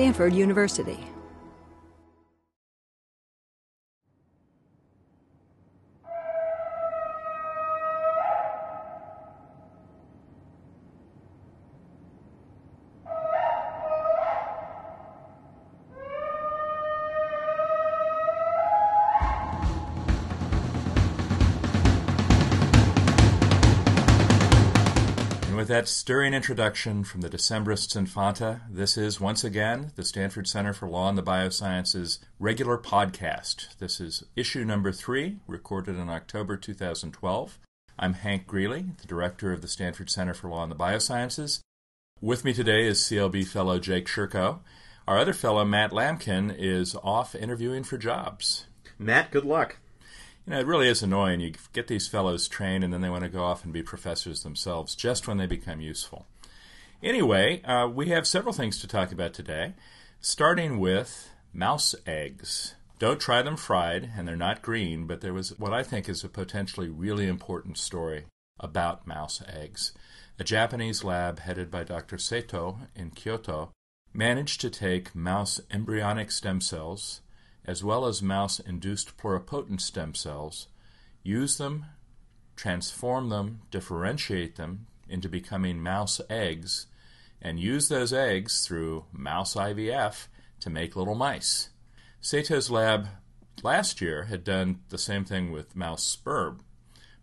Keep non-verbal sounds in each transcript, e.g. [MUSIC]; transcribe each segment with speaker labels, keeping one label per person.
Speaker 1: Stanford University.
Speaker 2: That stirring introduction from the Decemberists Infanta, this is once again the Stanford Center for Law and the Biosciences regular podcast. This is issue number three, recorded in October 2012. I'm Hank Greely, the director of the Stanford Center for Law and the Biosciences. With me today is CLB fellow Jake Sherkow. Our other fellow, Matt Lamkin, is off interviewing for jobs.
Speaker 3: Matt, good luck.
Speaker 2: You know, it really is annoying. You get these fellows trained, and then they want to go off and be professors themselves just when they become useful. Anyway, uh, we have several things to talk about today, starting with mouse eggs. Don't try them fried, and they're not green, but there was what I think is a potentially really important story about mouse eggs. A Japanese lab headed by Dr. Saitou in Kyoto managed to take mouse embryonic stem cells as well as mouse induced pluripotent stem cells, use them, transform them, differentiate them into becoming mouse eggs, and use those eggs through mouse IVF to make little mice. Saitou's lab last year had done the same thing with mouse sperm,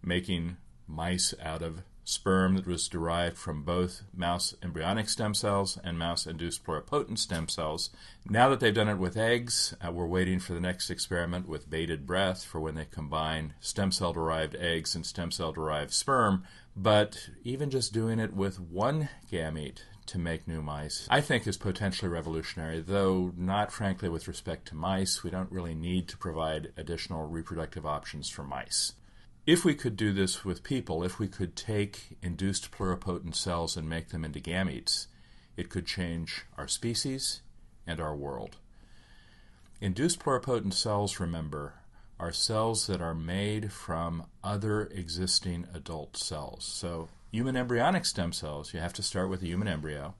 Speaker 2: making mice out of sperm that was derived from both mouse embryonic stem cells and mouse induced pluripotent stem cells. Now that they've done it with eggs, uh, we're waiting for the next experiment with bated breath for when they combine stem cell derived eggs and stem cell derived sperm. But even just doing it with one gamete to make new mice, I think is potentially revolutionary, though not frankly with respect to mice. We don't really need to provide additional reproductive options for mice. If we could do this with people, if we could take induced pluripotent cells and make them into gametes, it could change our species and our world. Induced pluripotent cells, remember, are cells that are made from other existing adult cells. So, human embryonic stem cells, you have to start with a human embryo,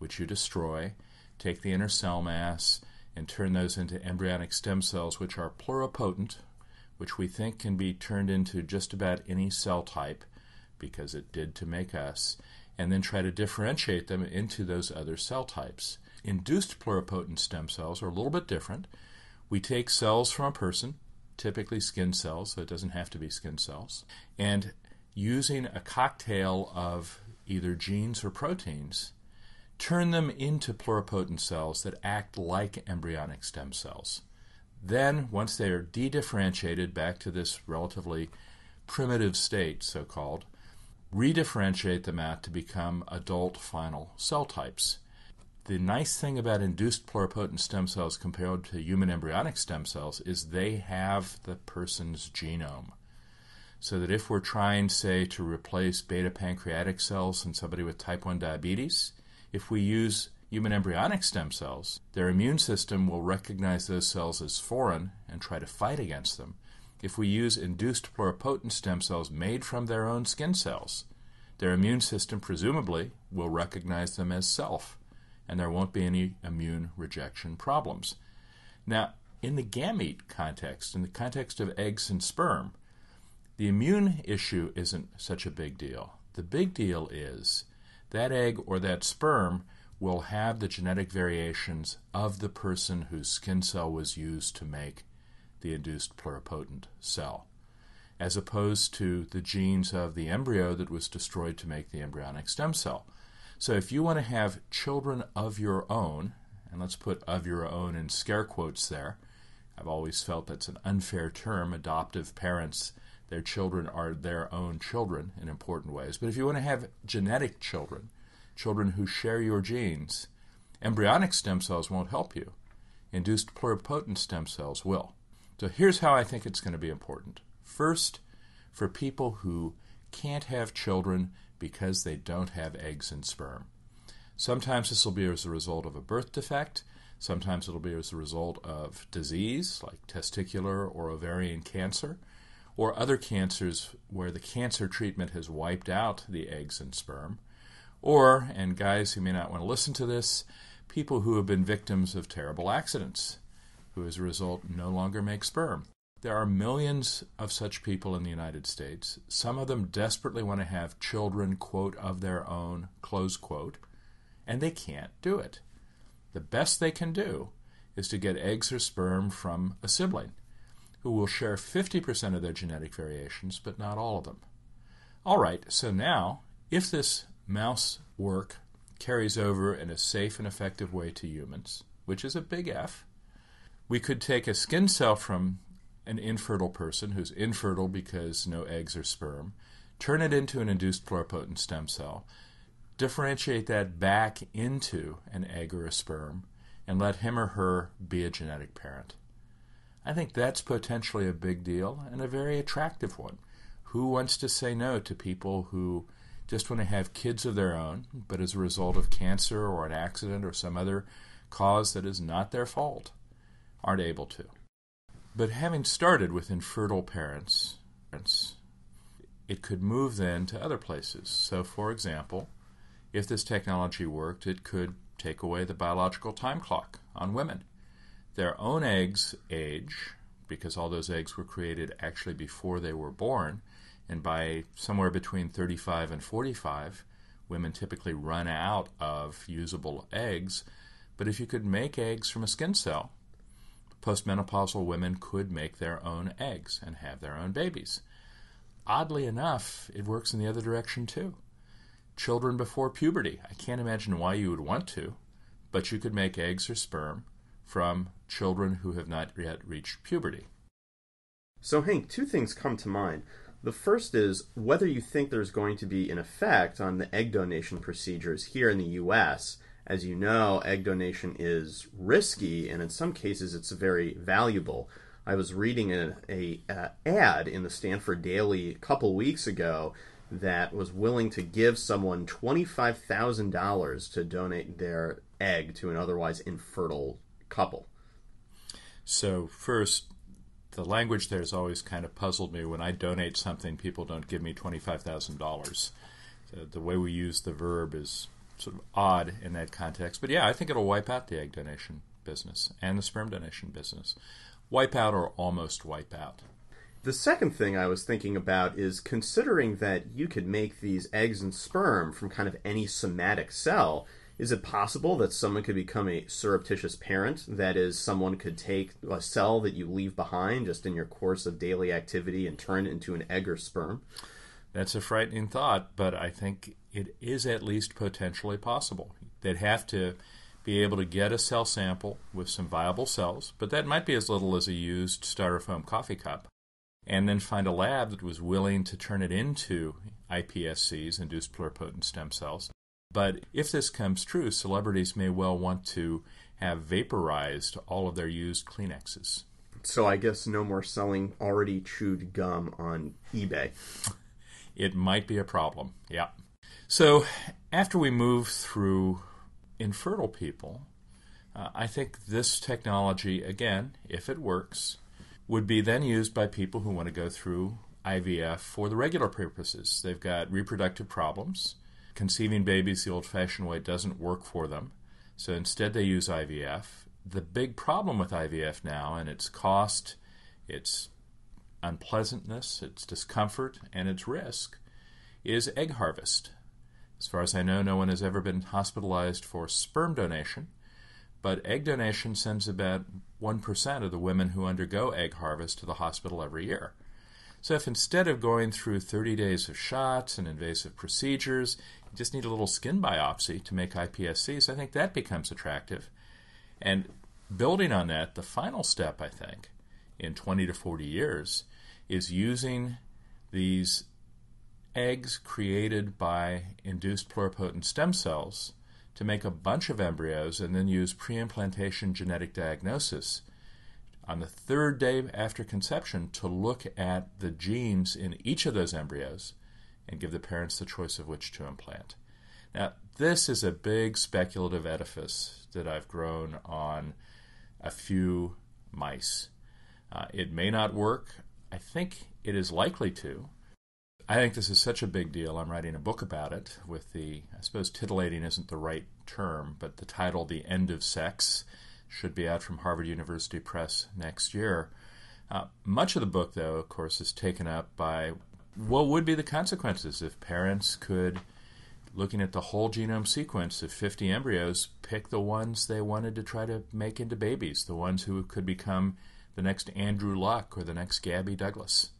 Speaker 2: which you destroy, take the inner cell mass, and turn those into embryonic stem cells, which are pluripotent, which we think can be turned into just about any cell type because it did to make us, and then try to differentiate them into those other cell types. Induced pluripotent stem cells are a little bit different. We take cells from a person, typically skin cells, so it doesn't have to be skin cells, and using a cocktail of either genes or proteins, turn them into pluripotent cells that act like embryonic stem cells. Then, once they are de-differentiated back to this relatively primitive state, so called, redifferentiate them out to become adult final cell types. The nice thing about induced pluripotent stem cells compared to human embryonic stem cells is they have the person's genome. So that if we're trying, say, to replace beta pancreatic cells in somebody with type 1 diabetes, if we use human embryonic stem cells, their immune system will recognize those cells as foreign and try to fight against them. If we use induced pluripotent stem cells made from their own skin cells, their immune system presumably will recognize them as self, and there won't be any immune rejection problems. Now, in the gamete context, in the context of eggs and sperm, the immune issue isn't such a big deal. The big deal is that egg or that sperm will have the genetic variations of the person whose skin cell was used to make the induced pluripotent cell, as opposed to the genes of the embryo that was destroyed to make the embryonic stem cell. So if you want to have children of your own, and let's put of your own in scare quotes there, I've always felt that's an unfair term. Adoptive parents, their children are their own children in important ways. But if you want to have genetic children, children who share your genes, embryonic stem cells won't help you. Induced pluripotent stem cells will. So here's how I think it's going to be important. First, for people who can't have children because they don't have eggs and sperm. Sometimes this will be as a result of a birth defect. Sometimes it'll be as a result of disease like testicular or ovarian cancer, or other cancers where the cancer treatment has wiped out the eggs and sperm. Or, and guys who may not want to listen to this, people who have been victims of terrible accidents, who as a result no longer make sperm. There are millions of such people in the United States. Some of them desperately want to have children, quote, of their own, close quote, and they can't do it. The best they can do is to get eggs or sperm from a sibling who will share 50% of their genetic variations, but not all of them. All right, so now, if this mouse work carries over in a safe and effective way to humans, which is a big F, we could take a skin cell from an infertile person who's infertile because no eggs or sperm, turn it into an induced pluripotent stem cell, differentiate that back into an egg or a sperm, and let him or her be a genetic parent. I think that's potentially a big deal and a very attractive one. Who wants to say no to people who just want to have kids of their own, but as a result of cancer or an accident or some other cause that is not their fault, aren't able to? But having started with infertile parents, it could move then to other places. So, for example, if this technology worked, it could take away the biological time clock on women their own eggs age, because all those eggs were created actually before they were born, and by somewhere between 35 and 45, women typically run out of usable eggs. But if you could make eggs from a skin cell, postmenopausal women could make their own eggs and have their own babies. Oddly enough, it works in the other direction too. Children before puberty. I can't imagine why you would want to, but you could make eggs or sperm from children who have not yet reached puberty.
Speaker 1: So, Hank, two things come to mind. The first is whether you think there's going to be an effect on the egg donation procedures here in the U.S. As you know, egg donation is risky, and in some cases, it's very valuable. I was reading a, a, a ad in the Stanford Daily a couple weeks ago that was willing to give someone $25,000 to donate their egg to an otherwise infertile couple.
Speaker 2: So, first, the language there has always kind of puzzled me. When I donate something, people don't give me $25,000. The way we use the verb is sort of odd in that context. But yeah, I think it'll wipe out the egg donation business and the sperm donation business. Wipe out or almost wipe out.
Speaker 1: The second thing I was thinking about is considering that you could make these eggs and sperm from kind of any somatic cell, is it possible that someone could become a surreptitious parent? That is, someone could take a cell that you leave behind just in your course of daily activity and turn it into an egg or sperm?
Speaker 2: That's a frightening thought, but I think it is at least potentially possible. They'd have to be able to get a cell sample with some viable cells, but that might be as little as a used styrofoam coffee cup, and then find a lab that was willing to turn it into iPSCs, induced pluripotent stem cells, but if this comes true, celebrities may well want to have vaporized all of their used Kleenexes.
Speaker 1: So I guess no more selling already chewed gum on eBay.
Speaker 2: It might be a problem, yeah. So after we move through infertile people, uh, I think this technology, again, if it works, would be then used by people who want to go through IVF for the regular purposes. They've got reproductive problems conceiving babies the old fashioned way doesn't work for them. So instead, they use IVF. The big problem with IVF now, and its cost, its unpleasantness, its discomfort, and its risk, is egg harvest. As far as I know, no one has ever been hospitalized for sperm donation, but egg donation sends about 1% of the women who undergo egg harvest to the hospital every year. So, if instead of going through 30 days of shots and invasive procedures, just need a little skin biopsy to make iPSCs, I think that becomes attractive. And building on that, the final step, I think, in 20 to 40 years, is using these eggs created by induced pluripotent stem cells to make a bunch of embryos and then use preimplantation genetic diagnosis on the third day after conception to look at the genes in each of those embryos and give the parents the choice of which to implant. Now, this is a big speculative edifice that I've grown on a few mice. Uh, it may not work. I think it is likely to. I think this is such a big deal. I'm writing a book about it with the, I suppose titillating isn't the right term, but the title, The End of Sex, should be out from Harvard University Press next year. Uh, much of the book, though, of course, is taken up by what would be the consequences if parents could, looking at the whole genome sequence of 50 embryos, pick the ones they wanted to try to make into babies, the ones who could become the next Andrew Luck or the next Gabby Douglas.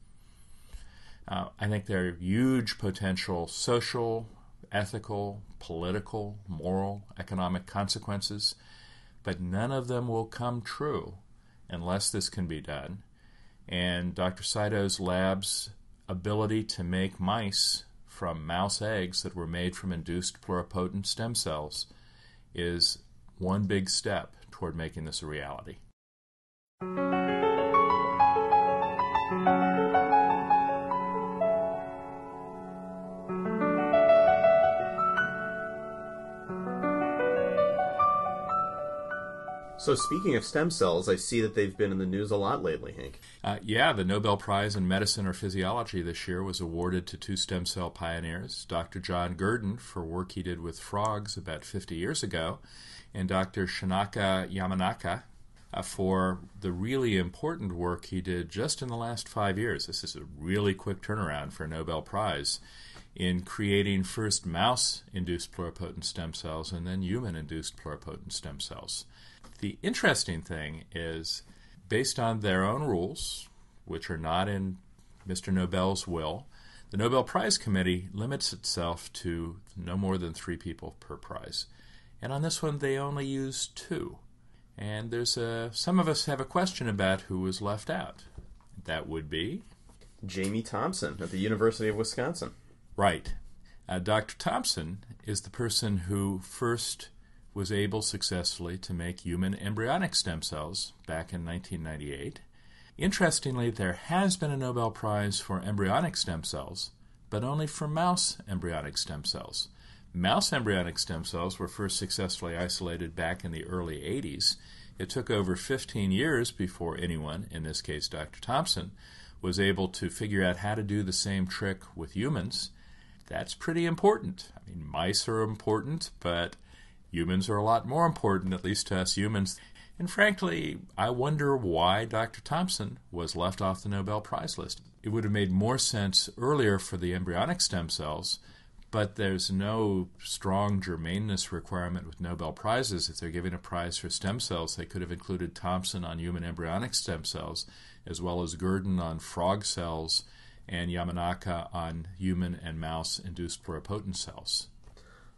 Speaker 2: Uh, I think there are huge potential social, ethical, political, moral, economic consequences, but none of them will come true unless this can be done. And Dr. Saitou's lab's ability to make mice from mouse eggs that were made from induced pluripotent stem cells is one big step toward making this a reality.
Speaker 1: So, speaking of stem cells, I see that they've been in the news a lot lately, Hank.
Speaker 2: Uh, yeah, the Nobel Prize in Medicine or Physiology this year was awarded to two stem cell pioneers Dr. John Gurdon for work he did with frogs about 50 years ago, and Dr. Shinya Yamanaka uh, for the really important work he did just in the last five years. This is a really quick turnaround for a Nobel Prize in creating first mouse induced pluripotent stem cells and then human induced pluripotent stem cells. The interesting thing is, based on their own rules, which are not in Mr. Nobel's will, the Nobel Prize Committee limits itself to no more than three people per prize. And on this one, they only use two. And there's a, some of us have a question about who was left out. That would be
Speaker 1: Jamie Thomson at the University of Wisconsin.
Speaker 2: Right. Uh, Dr. Thomson is the person who first was able successfully to make human embryonic stem cells back in 1998. Interestingly, there has been a Nobel Prize for embryonic stem cells, but only for mouse embryonic stem cells. Mouse embryonic stem cells were first successfully isolated back in the early 80s. It took over 15 years before anyone, in this case Dr. Thomson, was able to figure out how to do the same trick with humans. That's pretty important. I mean, mice are important, but Humans are a lot more important, at least to us humans. And frankly, I wonder why Dr. Thomson was left off the Nobel Prize list. It would have made more sense earlier for the embryonic stem cells, but there's no strong germaneness requirement with Nobel Prizes. If they're giving a prize for stem cells, they could have included Thomson on human embryonic stem cells, as well as Gurdon on frog cells, and Yamanaka on human and mouse induced pluripotent cells.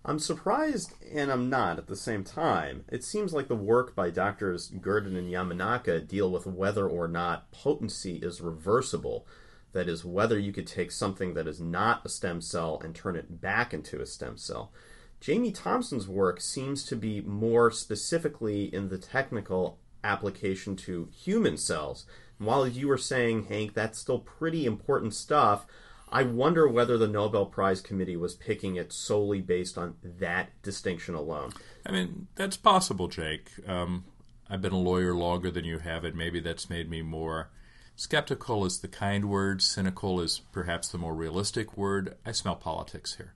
Speaker 1: I'm surprised and I'm not at the same time. It seems like the work by doctors Gurdon and Yamanaka deal with whether or not potency is reversible. That is, whether you could take something that is not a stem cell and turn it back into a stem cell. Jamie Thomson's work seems to be more specifically in the technical application to human cells. And while you were saying, Hank, that's still pretty important stuff, I wonder whether the Nobel Prize Committee was picking it solely based on that distinction alone.
Speaker 2: I mean, that's possible, Jake. Um, I've been a lawyer longer than you have, and maybe that's made me more skeptical is the kind word, cynical is perhaps the more realistic word. I smell politics here.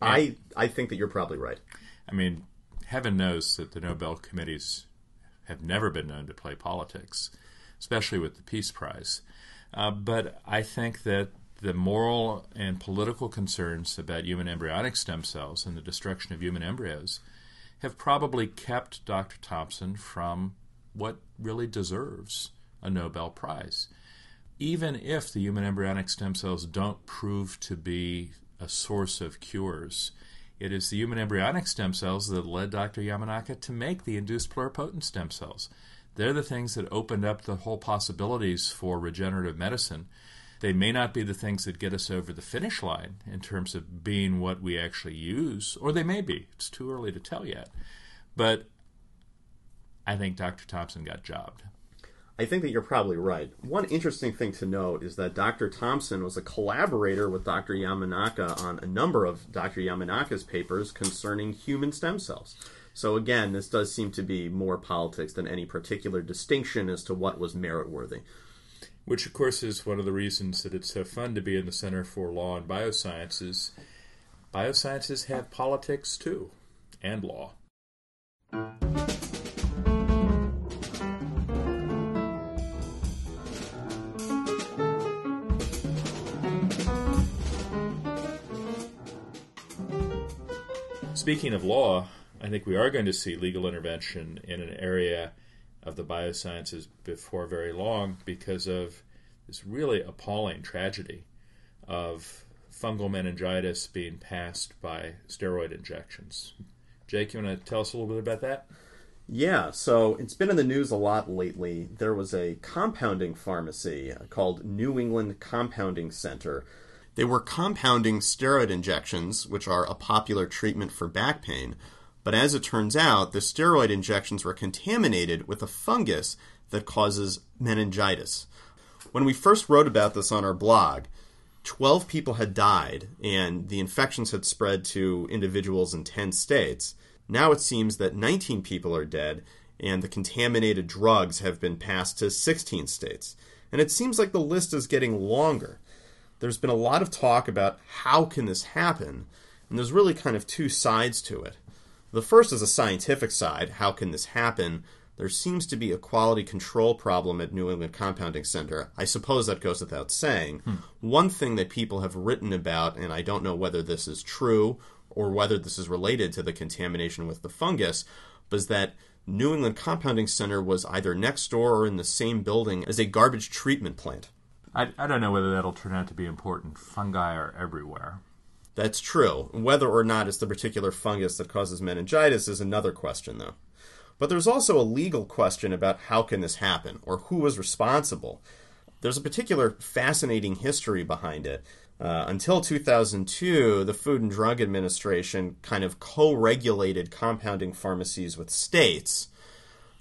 Speaker 1: And, I I think that you're probably right.
Speaker 2: I mean, heaven knows that the Nobel committees have never been known to play politics, especially with the Peace Prize. Uh, but I think that the moral and political concerns about human embryonic stem cells and the destruction of human embryos have probably kept Dr. Thomson from what really deserves a Nobel Prize. Even if the human embryonic stem cells don't prove to be a source of cures, it is the human embryonic stem cells that led Dr. Yamanaka to make the induced pluripotent stem cells. They're the things that opened up the whole possibilities for regenerative medicine they may not be the things that get us over the finish line in terms of being what we actually use, or they may be. It's too early to tell yet. But I think Dr. Thomson got jobbed.
Speaker 1: I think that you're probably right. One interesting thing to note is that Dr. Thomson was a collaborator with Dr. Yamanaka on a number of Dr. Yamanaka's papers concerning human stem cells. So again, this does seem to be more politics than any particular distinction as to what was merit worthy.
Speaker 2: Which, of course, is one of the reasons that it's so fun to be in the Center for Law and Biosciences. Biosciences have politics too, and law. Speaking of law, I think we are going to see legal intervention in an area of the biosciences before very long because of this really appalling tragedy of fungal meningitis being passed by steroid injections. Jake, you want to tell us a little bit about that?
Speaker 1: Yeah, so it's been in the news a lot lately. There was a compounding pharmacy called New England Compounding Center they were compounding steroid injections, which are a popular treatment for back pain. But as it turns out, the steroid injections were contaminated with a fungus that causes meningitis. When we first wrote about this on our blog, 12 people had died and the infections had spread to individuals in 10 states. Now it seems that 19 people are dead and the contaminated drugs have been passed to 16 states. And it seems like the list is getting longer there's been a lot of talk about how can this happen, and there's really kind of two sides to it. The first is a scientific side, how can this happen? There seems to be a quality control problem at New England Compounding Center. I suppose that goes without saying. Hmm. One thing that people have written about, and I don't know whether this is true or whether this is related to the contamination with the fungus, was that New England Compounding Center was either next door or in the same building as a garbage treatment plant.
Speaker 2: I, I don't know whether that'll turn out to be important. Fungi are everywhere.
Speaker 1: That's true. Whether or not it's the particular fungus that causes meningitis is another question, though. But there's also a legal question about how can this happen, or who was responsible. There's a particular fascinating history behind it. Uh, until 2002, the Food and Drug Administration kind of co regulated compounding pharmacies with states.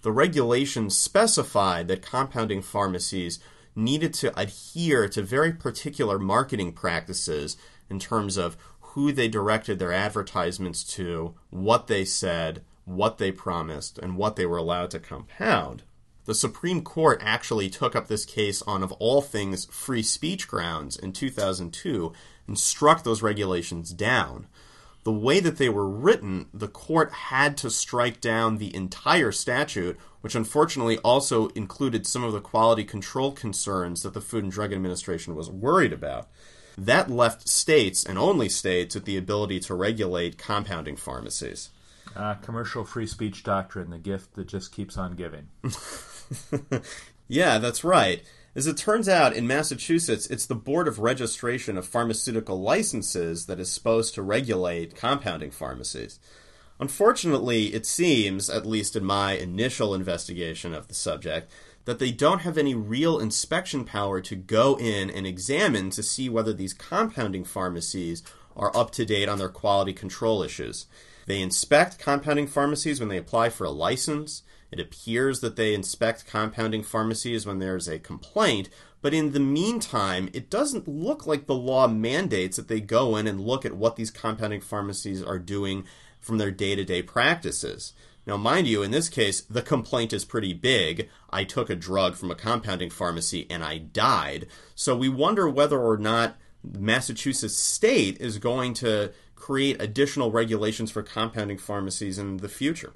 Speaker 1: The regulations specified that compounding pharmacies needed to adhere to very particular marketing practices in terms of who they directed their advertisements to, what they said, what they promised, and what they were allowed to compound. The Supreme Court actually took up this case on, of all things, free speech grounds in 2002 and struck those regulations down the way that they were written, the court had to strike down the entire statute, which unfortunately also included some of the quality control concerns that the Food and Drug Administration was worried about. That left states, and only states, with the ability to regulate compounding pharmacies.
Speaker 2: Uh, commercial free speech doctrine, the gift that just keeps on giving. [LAUGHS]
Speaker 1: yeah, that's right. As it turns out, in Massachusetts, it's the Board of Registration of Pharmaceutical Licenses that is supposed to regulate compounding pharmacies. Unfortunately, it seems, at least in my initial investigation of the subject, that they don't have any real inspection power to go in and examine to see whether these compounding pharmacies are up to date on their quality control issues. They inspect compounding pharmacies when they apply for a license. It appears that they inspect compounding pharmacies when there's a complaint, but in the meantime, it doesn't look like the law mandates that they go in and look at what these compounding pharmacies are doing from their day to day practices. Now, mind you, in this case, the complaint is pretty big. I took a drug from a compounding pharmacy and I died. So we wonder whether or not Massachusetts state is going to create additional regulations for compounding pharmacies in the future.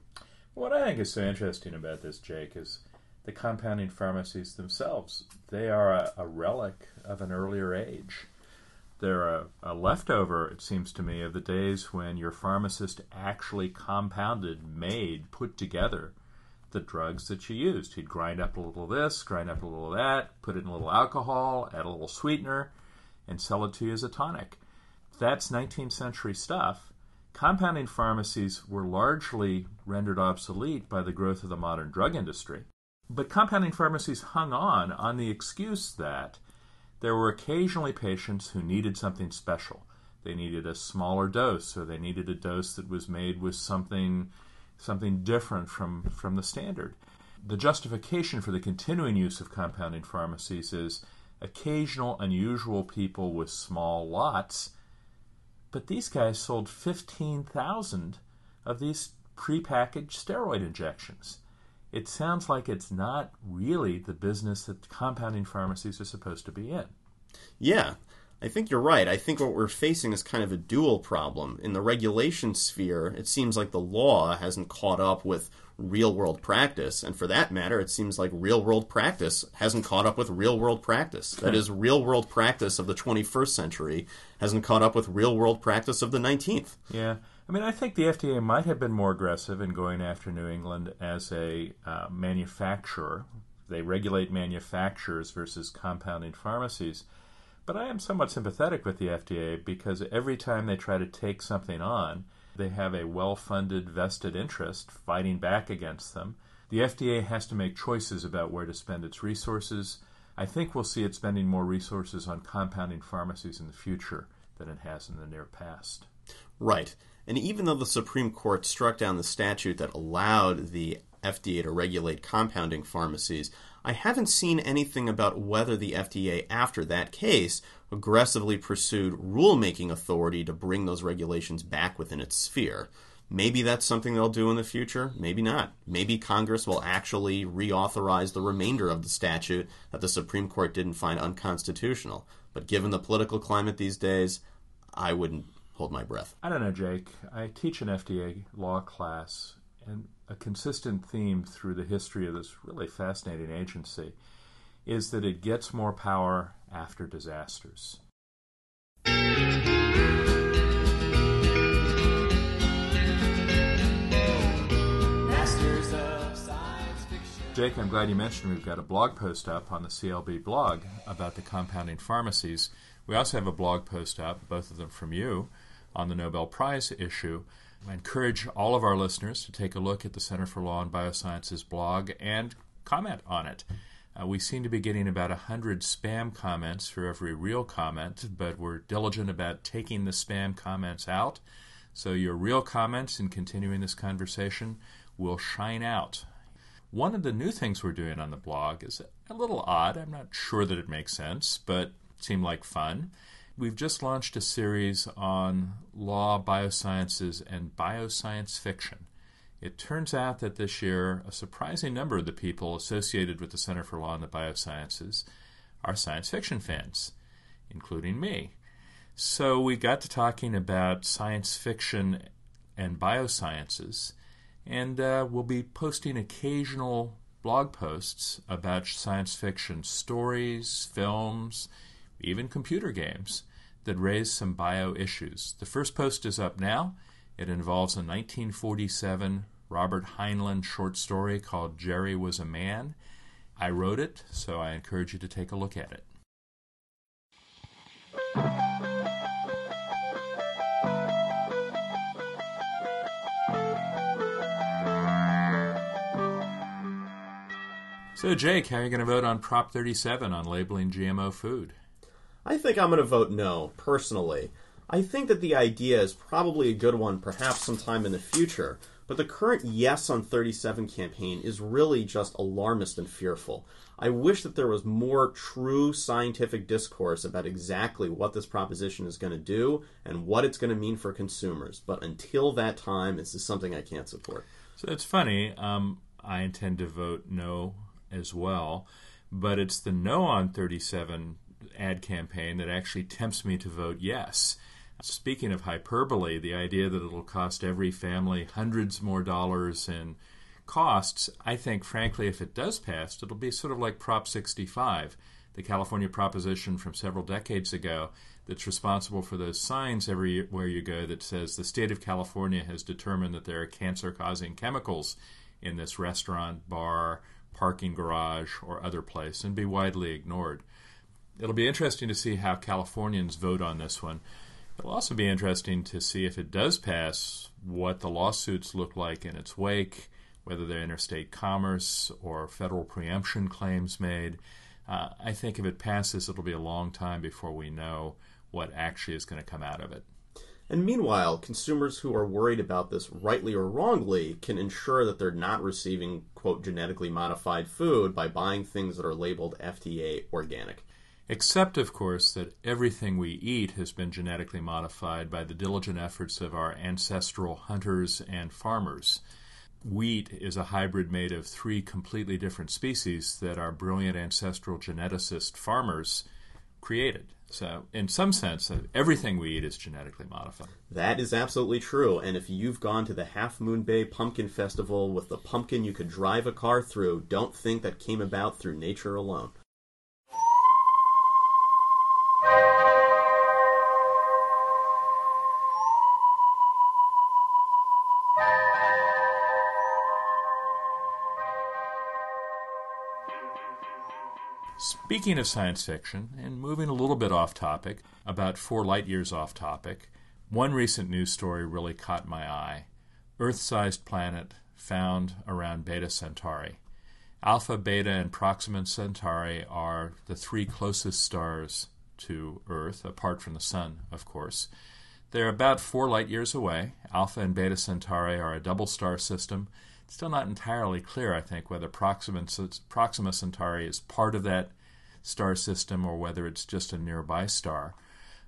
Speaker 2: What I think is so interesting about this, Jake, is the compounding pharmacies themselves. They are a, a relic of an earlier age. They're a, a, leftover, it seems to me, of the days when your pharmacist actually compounded, made, put together the drugs that you used. He'd grind up a little of this, grind up a little of that, put it in a little alcohol, add a little sweetener, and sell it to you as a tonic. That's 19th century stuff compounding pharmacies were largely rendered obsolete by the growth of the modern drug industry. But compounding pharmacies hung on on the excuse that there were occasionally patients who needed something special. They needed a smaller dose, or they needed a dose that was made with something something different from, from the standard. The justification for the continuing use of compounding pharmacies is occasional unusual people with small lots but these guys sold 15,000 of these prepackaged steroid injections. it sounds like it's not really the business that compounding pharmacies are supposed to be in.
Speaker 1: Yeah, I think you're right. I think what we're facing is kind of a dual problem. In the regulation sphere, it seems like the law hasn't caught up with real world practice. And for that matter, it seems like real world practice hasn't caught up with real world practice. That hmm. is, real world practice of the 21st century hasn't caught up with real world practice of the 19th.
Speaker 2: Yeah. I mean, I think the FDA might have been more aggressive in going after New England as a uh, manufacturer. They regulate manufacturers versus compounding pharmacies. But I am somewhat sympathetic with the FDA because every time they try to take something on, they have a well funded vested interest fighting back against them. The FDA has to make choices about where to spend its resources. I think we'll see it spending more resources on compounding pharmacies in the future than it has in the near past.
Speaker 1: Right. And even though the Supreme Court struck down the statute that allowed the FDA to regulate compounding pharmacies, I haven't seen anything about whether the FDA, after that case, aggressively pursued rulemaking authority to bring those regulations back within its sphere. Maybe that's something they'll do in the future. Maybe not. Maybe Congress will actually reauthorize the remainder of the statute that the Supreme Court didn't find unconstitutional. But given the political climate these days, I wouldn't hold my breath.
Speaker 2: I don't know, Jake. I teach an FDA law class, and a consistent theme through the history of this really fascinating agency is that it gets more power after disasters. Jake, I'm glad you mentioned we've got a blog post up on the CLB blog about the compounding pharmacies. We also have a blog post up, both of them from you, on the Nobel Prize issue. I encourage all of our listeners to take a look at the Center for Law and Biosciences blog and comment on it. Uh, we seem to be getting about 100 spam comments for every real comment, but we're diligent about taking the spam comments out. So your real comments in continuing this conversation will shine out. One of the new things we're doing on the blog is a little odd. I'm not sure that it makes sense, but seemed like fun. We've just launched a series on law, biosciences, and bioscience fiction. It turns out that this year, a surprising number of the people associated with the Center for Law and the Biosciences are science fiction fans, including me. So we got to talking about science fiction and biosciences, and uh, we'll be posting occasional blog posts about science fiction stories, films, even computer games, that raise some bio issues. The first post is up now. It involves a 1947 Robert Heinlein short story called Jerry Was a Man. I wrote it, so I encourage you to take a look at it. So, Jake, how are you going to vote on Prop 37 on labeling GMO food?
Speaker 1: I think I'm going to vote no, personally. I think that the idea is probably a good one, perhaps sometime in the future, but the current Yes on 37 campaign is really just alarmist and fearful. I wish that there was more true scientific discourse about exactly what this proposition is going to do and what it's going to mean for consumers, but until that time, this is something I can't support.
Speaker 2: So it's funny. Um, I intend to vote no as well, but it's the no on 37 ad campaign that actually tempts me to vote yes. Speaking of hyperbole, the idea that it'll cost every family hundreds more dollars in costs, I think, frankly, if it does pass, it'll be sort of like Prop 65, the California proposition from several decades ago that's responsible for those signs everywhere you go that says the state of California has determined that there are cancer causing chemicals in this restaurant, bar, parking garage, or other place and be widely ignored it'll be interesting to see how Californians vote on this one. It'll also be interesting to see if it does pass what the lawsuits look like in its wake, whether they're interstate commerce or federal preemption claims made. Uh, I think if it passes, it'll be a long time before we know what actually is going to come out of it.
Speaker 1: And meanwhile, consumers who are worried about this rightly or wrongly can ensure that they're not receiving, quote, genetically modified food by buying things that are labeled FDA organic.
Speaker 2: Except, of course, that everything we eat has been genetically modified by the diligent efforts of our ancestral hunters and farmers. wheat is a hybrid made of three completely different species that our brilliant ancestral geneticist farmers created. So, in some sense, everything we eat is genetically modified.
Speaker 1: That is absolutely true. And if you've gone to the Half Moon Bay Pumpkin Festival with the pumpkin you could drive a car through, don't think that came about through nature alone.
Speaker 2: Speaking of science fiction, and moving a little bit off topic, about four light years off topic, one recent news story really caught my eye. Earth sized planet found around Beta Centauri. Alpha, Beta, and Proxima Centauri are the three closest stars to Earth, apart from the Sun, of course. They're about four light years away. Alpha and Beta Centauri are a double star system. It's still not entirely clear, I think, whether Proxima, Proxima Centauri is part of that star system or whether it's just a nearby star.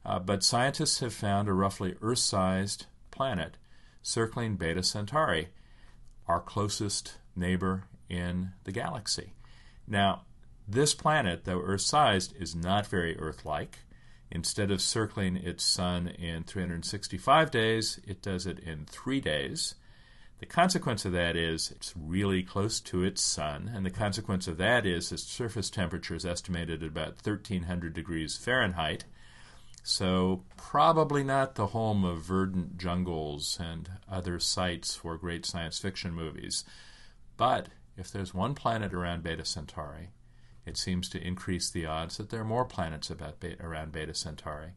Speaker 2: Uh, but scientists have found a roughly Earth sized planet circling Beta Centauri, our closest neighbor in the galaxy. Now, this planet, though Earth sized, is not very Earth like. Instead of circling its sun in 365 days, it does it in three days. The consequence of that is it's really close to its sun, and the consequence of that is its surface temperature is estimated at about 1300 degrees Fahrenheit. So, probably not the home of verdant jungles and other sites for great science fiction movies. But if there's one planet around Beta Centauri, it seems to increase the odds that there are more planets about around Beta Centauri.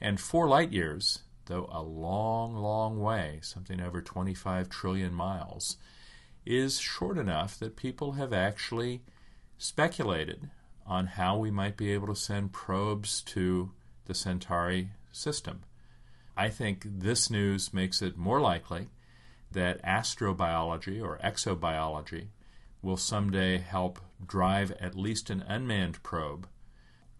Speaker 2: And four light years though a long, long way, something over 25 trillion miles, is short enough that people have actually speculated on how we might be able to send probes to the Centauri system. I think this news makes it more likely that astrobiology or exobiology will someday help drive at least an unmanned probe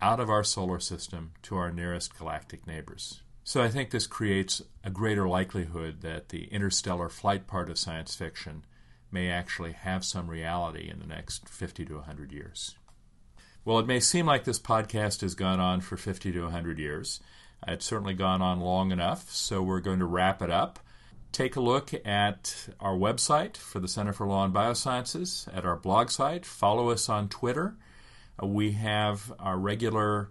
Speaker 2: out of our solar system to our nearest galactic neighbors. So I think this creates a greater likelihood that the interstellar flight part of science fiction may actually have some reality in the next 50 to 100 years. Well, it may seem like this podcast has gone on for 50 to 100 years. It's certainly gone on long enough, so we're going to wrap it up. Take a look at our website for the Center for Law and Biosciences, at our blog site. Follow us on Twitter. Uh, we have our regular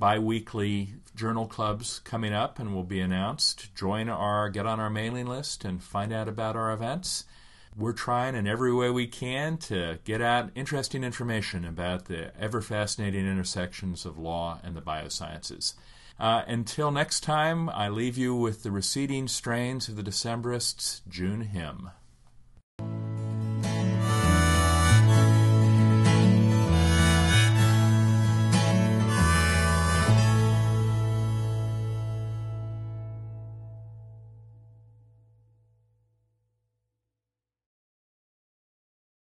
Speaker 2: bi-weekly journal clubs coming up and will be announced. Join our get on our mailing list and find out about our events. We're trying in every way we can to get out interesting information about the ever fascinating intersections of law and the biosciences. Uh, until next time, I leave you with the receding strains of the Decemberists' June hymn.